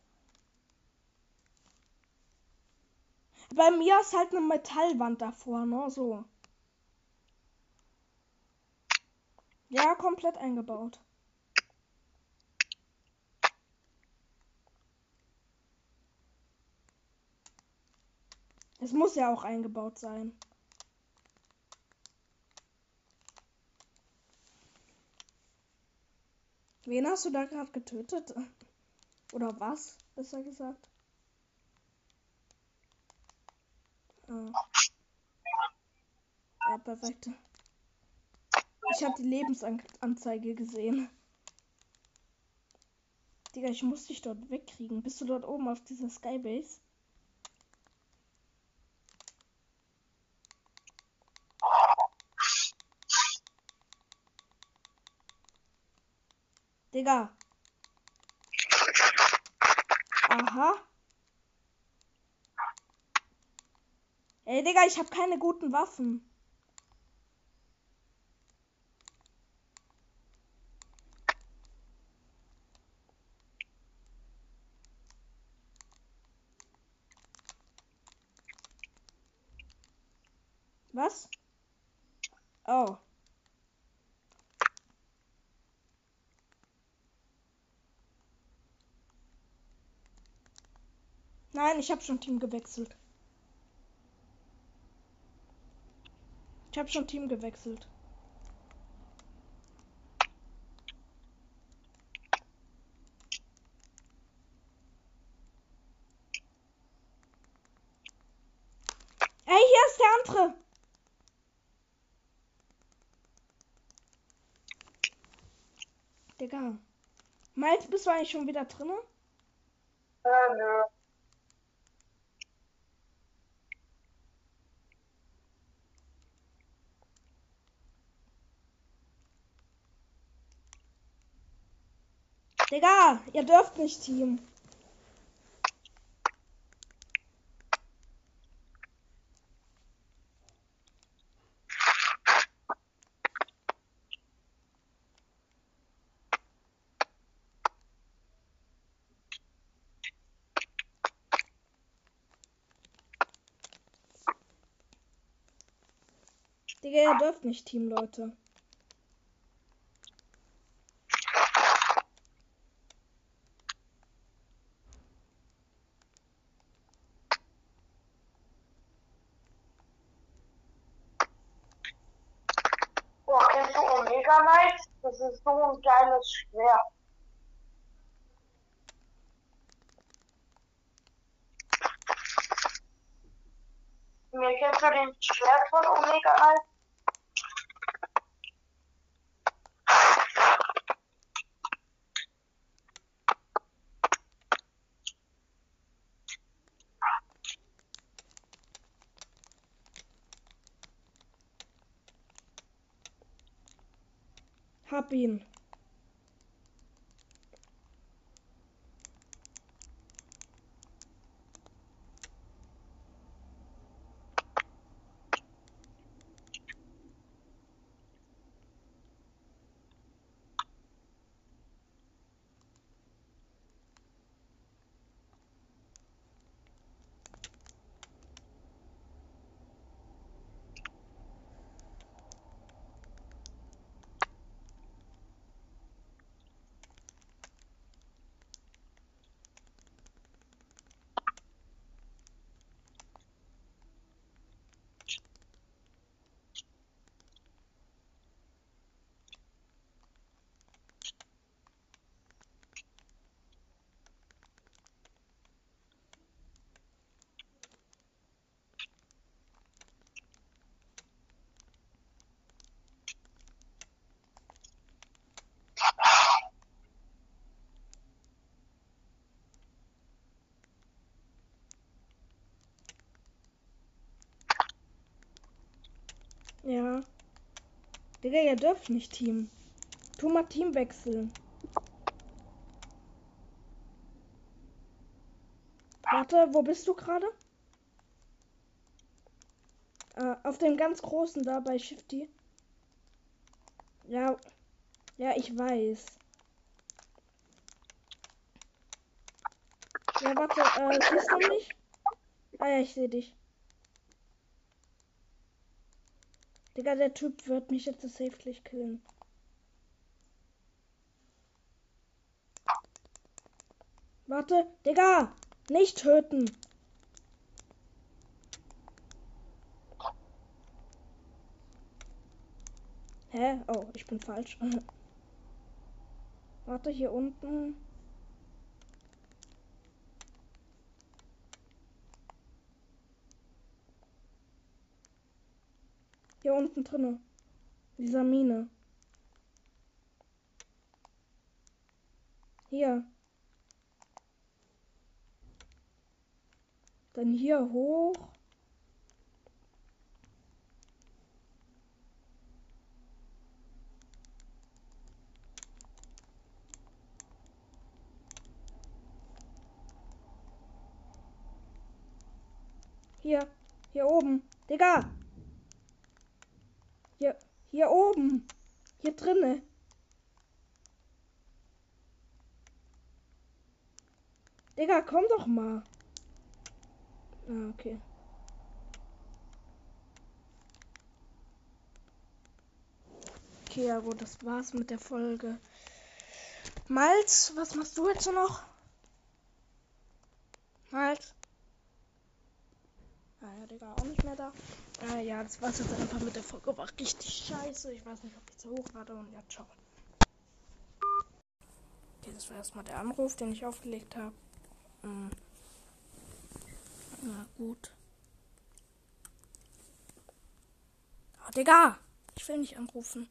Bei mir ist halt eine Metallwand davor, ne? So. Ja, komplett eingebaut. Es muss ja auch eingebaut sein. Wen hast du da gerade getötet? Oder was, besser gesagt? Ah. Ja, perfekt. Ich habe die Lebensanzeige gesehen. Digga, ich muss dich dort wegkriegen. Bist du dort oben auf dieser Skybase? Digga. Aha. Ey, Digga, ich habe keine guten Waffen. Was? Oh. Nein, ich habe schon Team gewechselt. Ich habe schon Team gewechselt. Ey, hier ist der andere. Digga. Miles, bist du eigentlich schon wieder drinne? Äh, nö. Digga, ihr dürft nicht Team. Digga, ihr dürft nicht Team, Leute. Boah, kennst du Omega Knight? Das ist so ein geiles Schwert. Mir kennst du den Schwert von Omega Knight? Hab ihn. Ja. Digga, ihr dürft nicht Team. Tu mal Team wechseln. Warte, wo bist du gerade? Äh, auf dem ganz großen da bei Shifty. Ja. Ja, ich weiß. Ja, warte, äh, siehst du mich? Ah ja, ich sehe dich. Digga, der Typ wird mich jetzt safely killen. Warte, Digga! Nicht töten! Hä? Oh, ich bin falsch. Warte, hier unten. Hier unten drinne. Dieser Mine. Hier. Dann hier hoch. Hier. Hier oben. Digga! Hier, hier oben. Hier drinne. Digga, komm doch mal. Ah, okay. Okay, ja gut, das war's mit der Folge. Malz, was machst du jetzt noch? Malz? Ah ja, Digga, auch nicht mehr da. Ah ja, das war's jetzt einfach mit der Folge. War richtig scheiße. Ich weiß nicht, ob ich zu hoch hatte und ja, ciao. Okay, das war erstmal der Anruf, den ich aufgelegt habe. Hm. Na gut. Oh, Digga! Ich will nicht anrufen.